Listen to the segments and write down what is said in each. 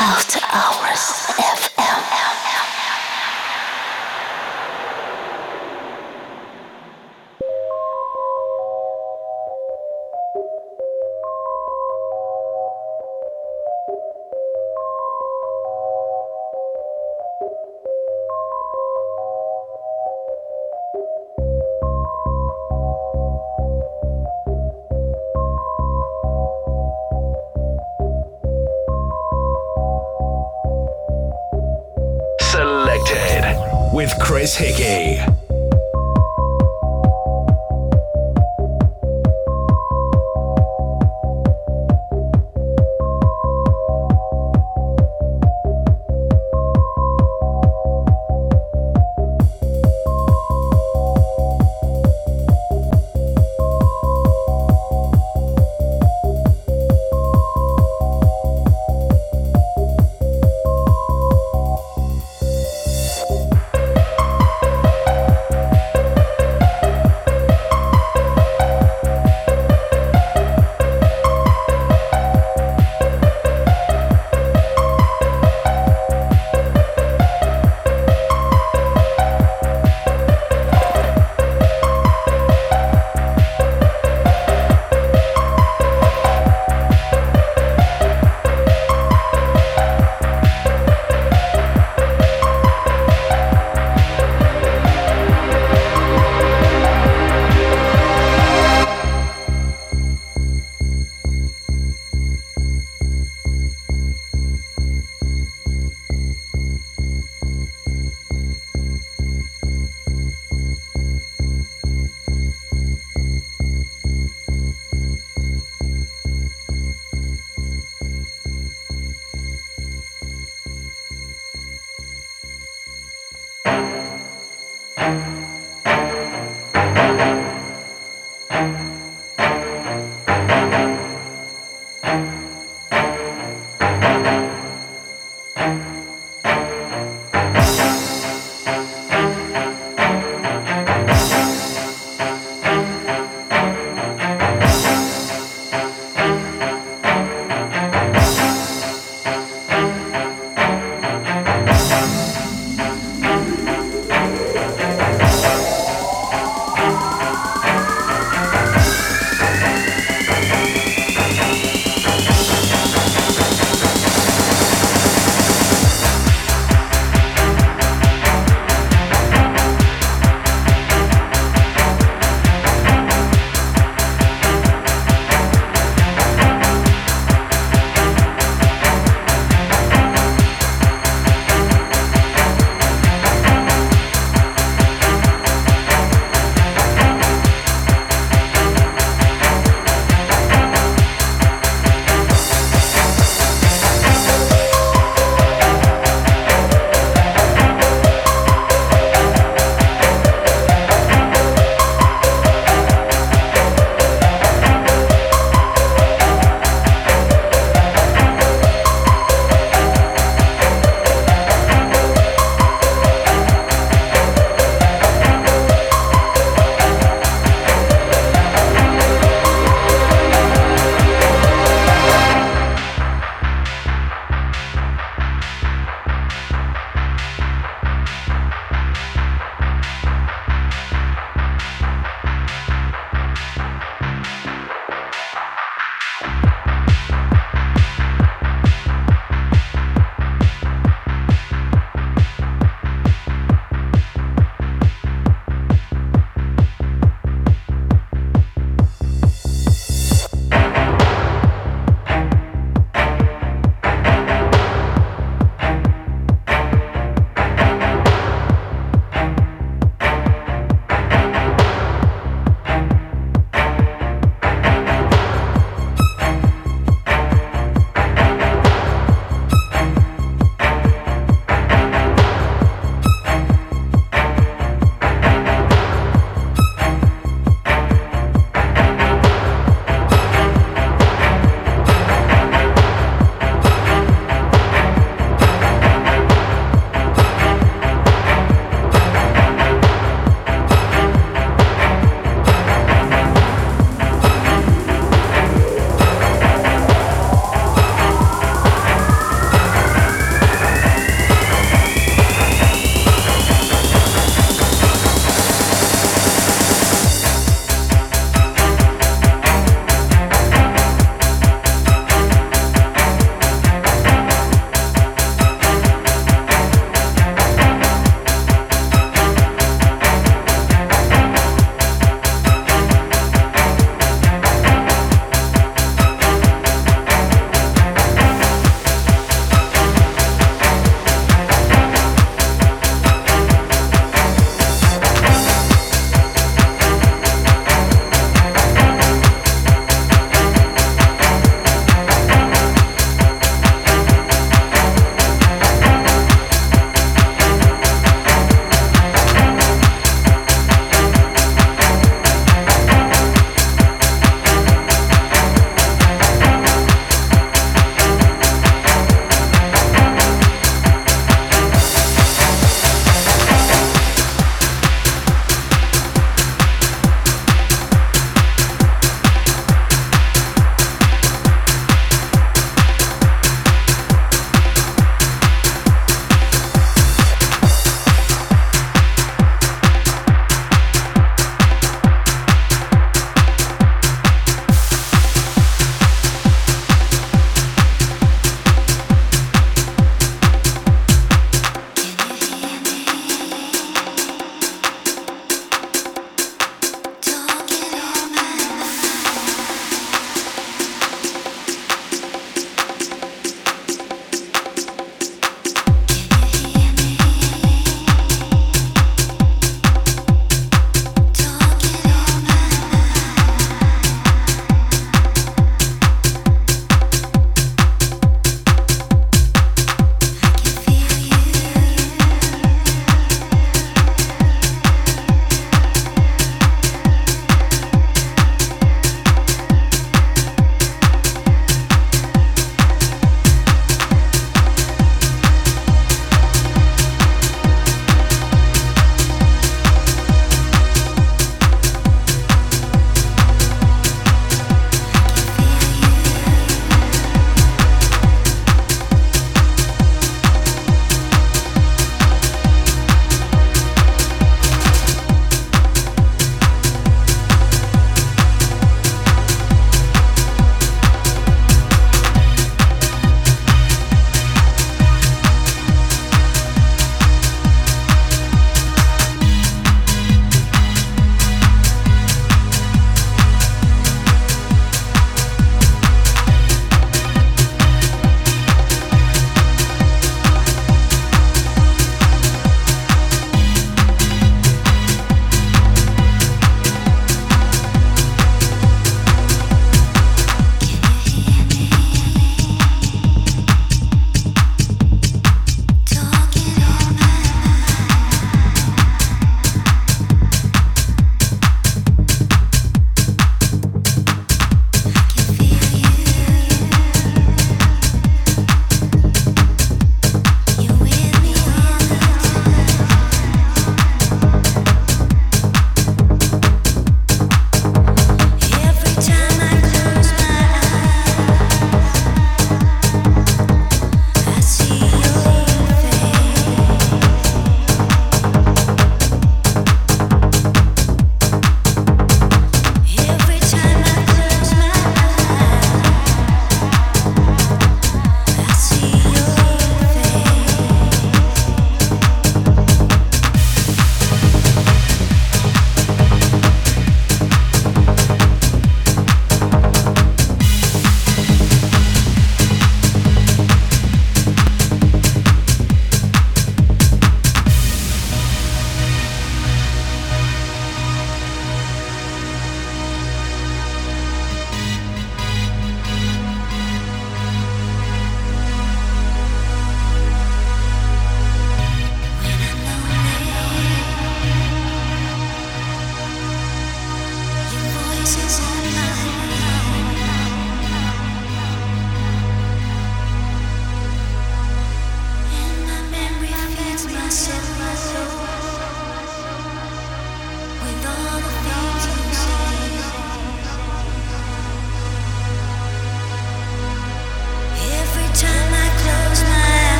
Chris Hickey.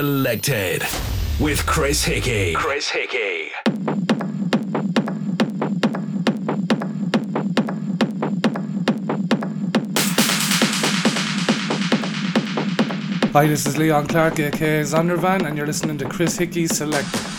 Selected with Chris Hickey. Chris Hickey. Hi, this is Leon Clarke, aka Zondervan, and you're listening to Chris Hickey Selected.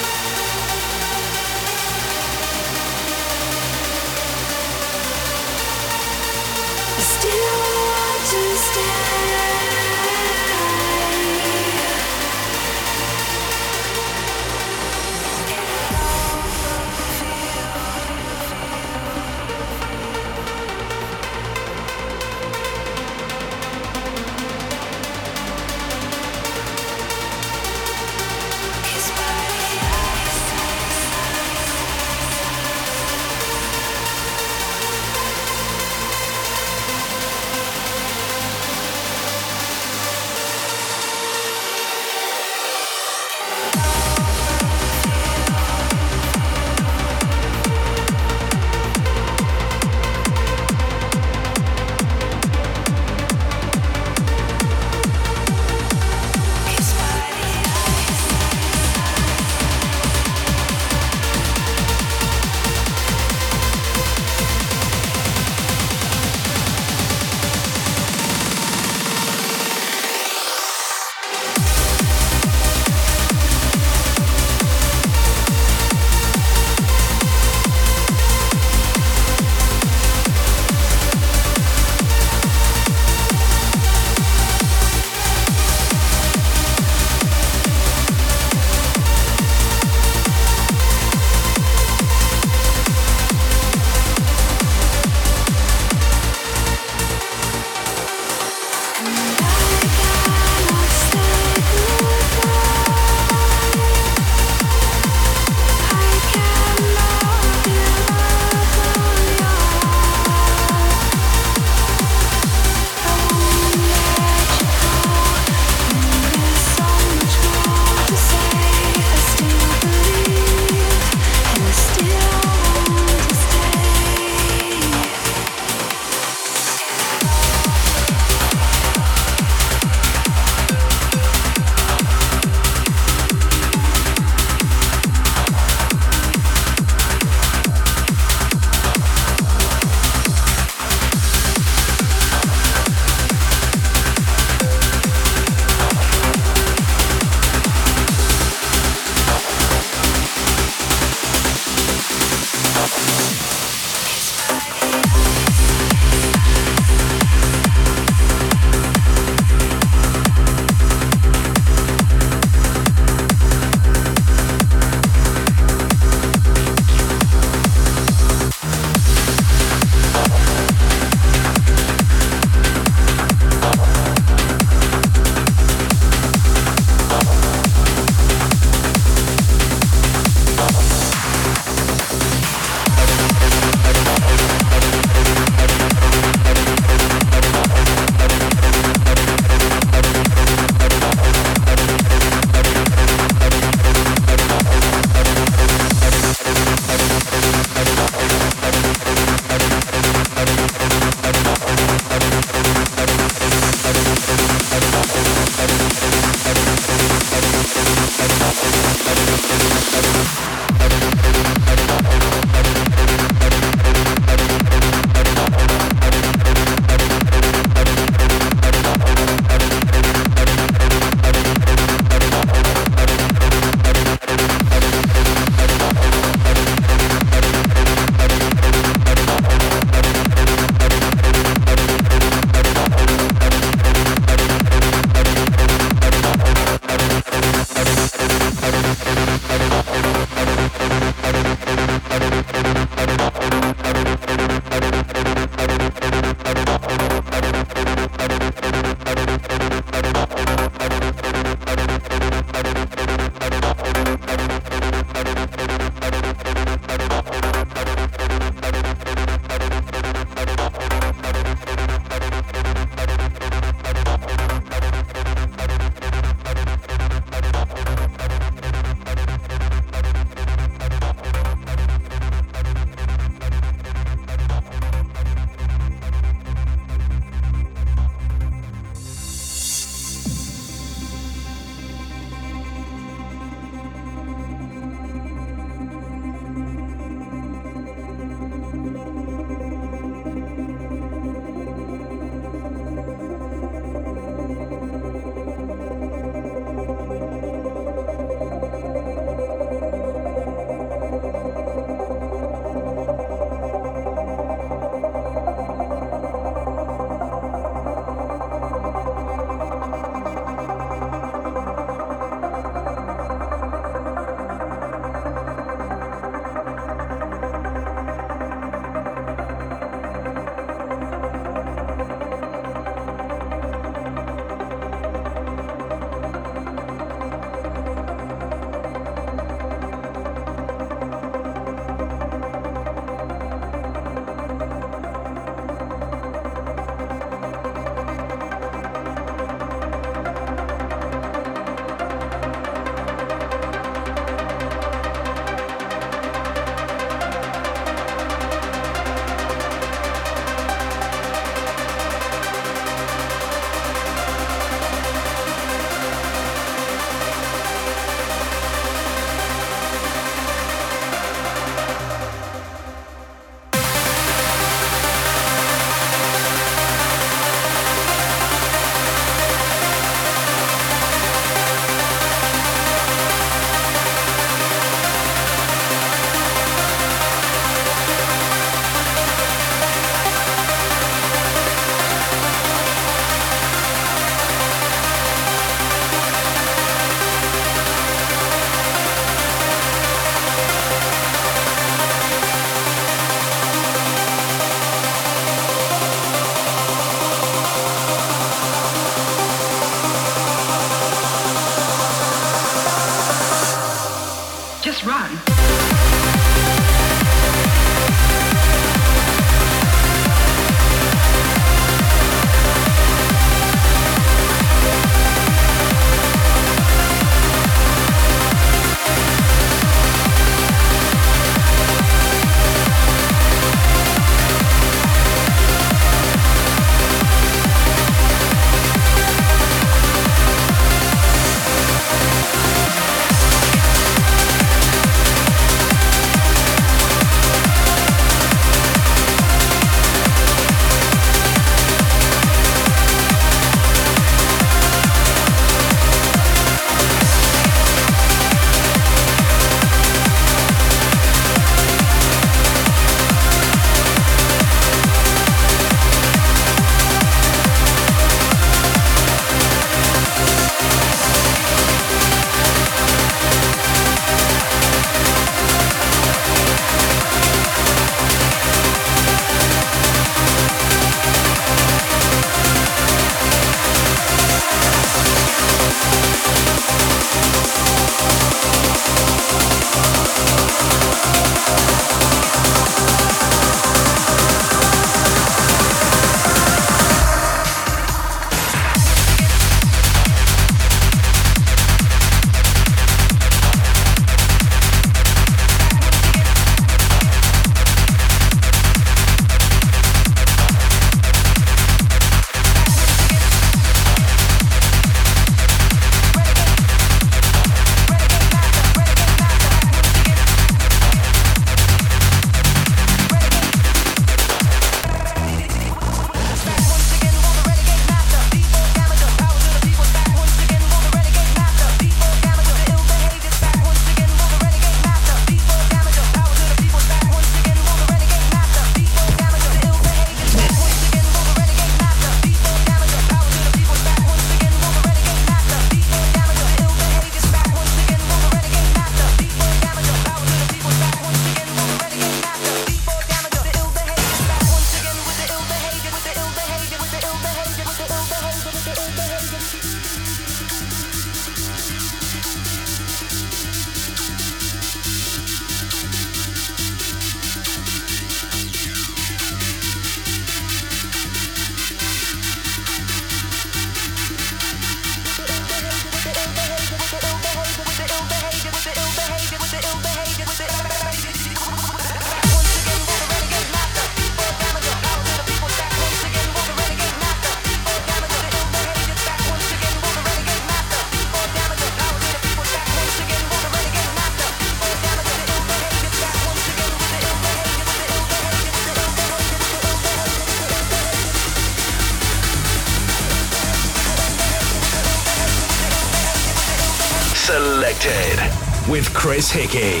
Chris Hickey.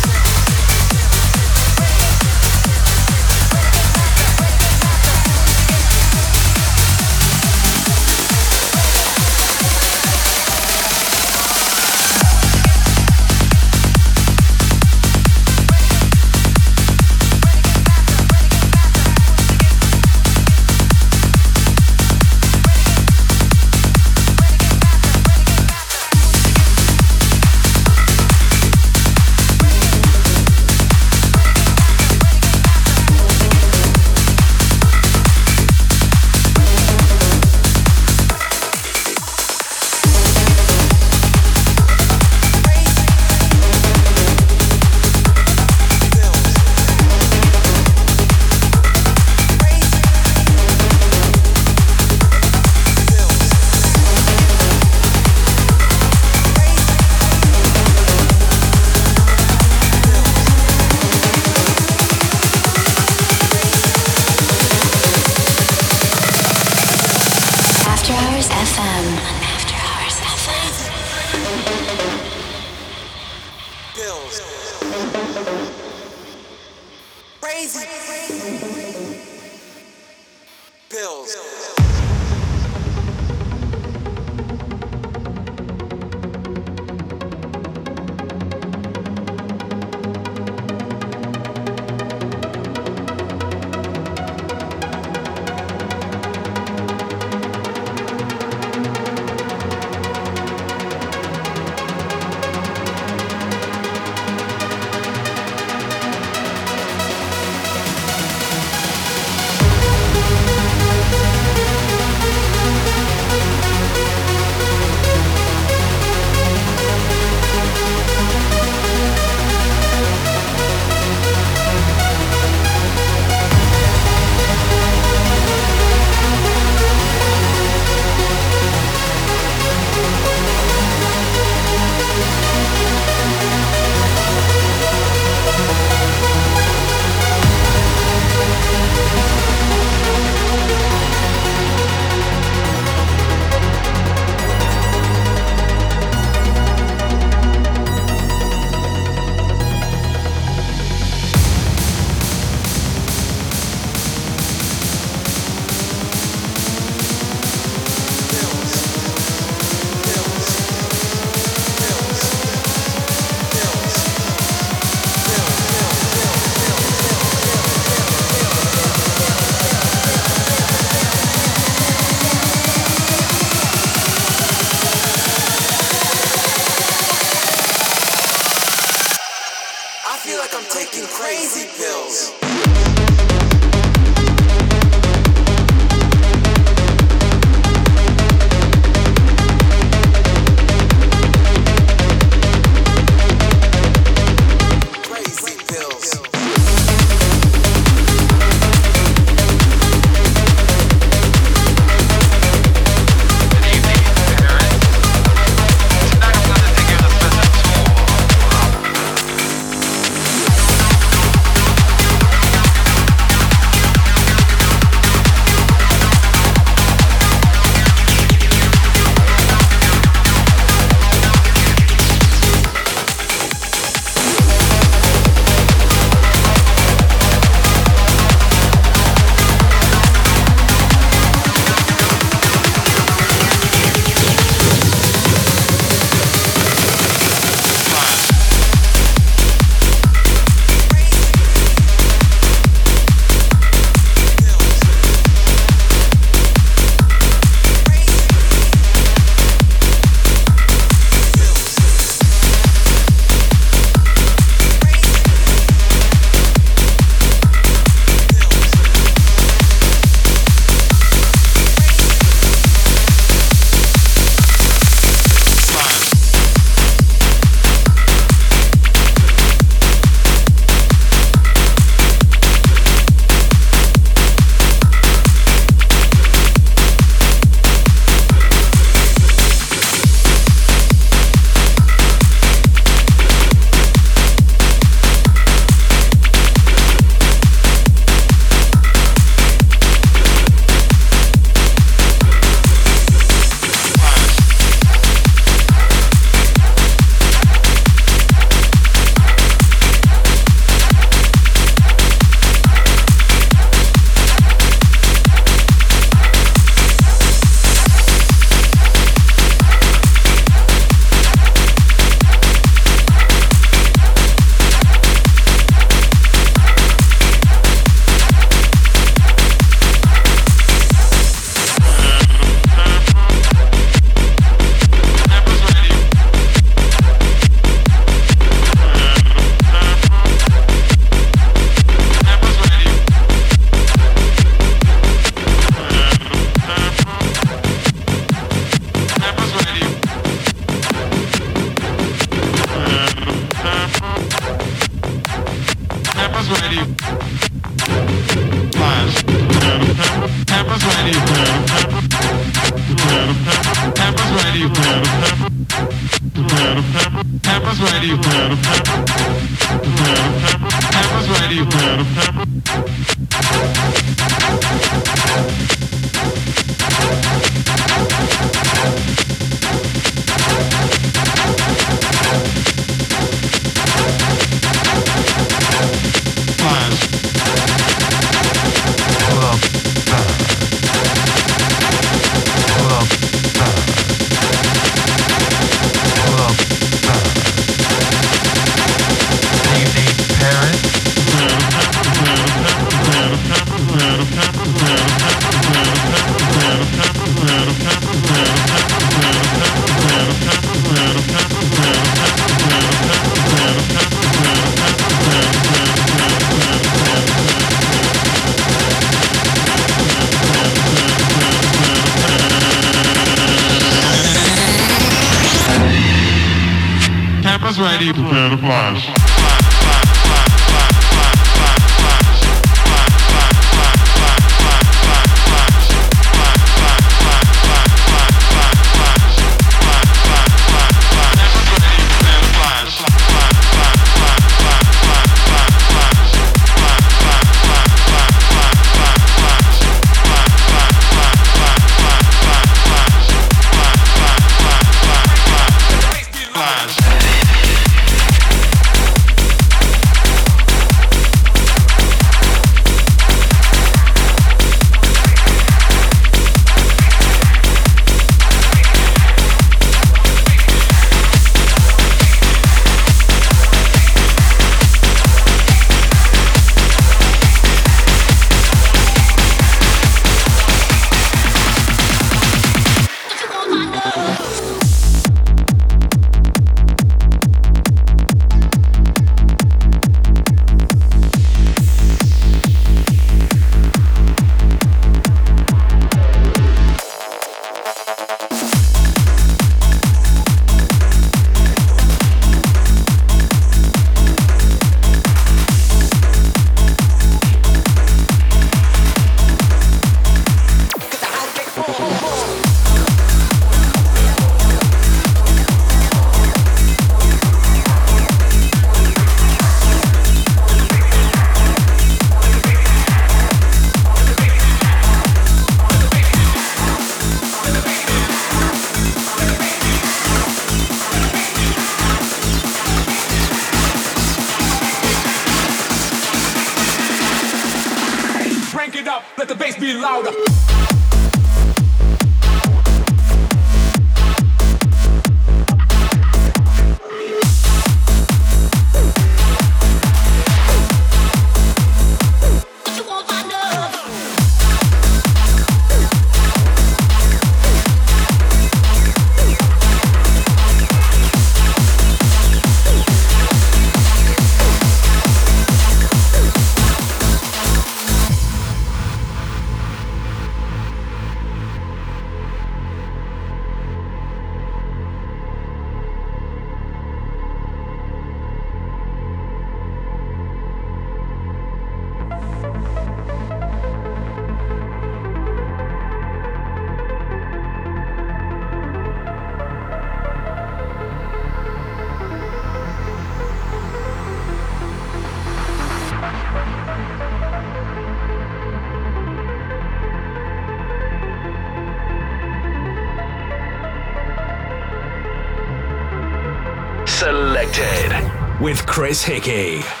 Chris Hickey.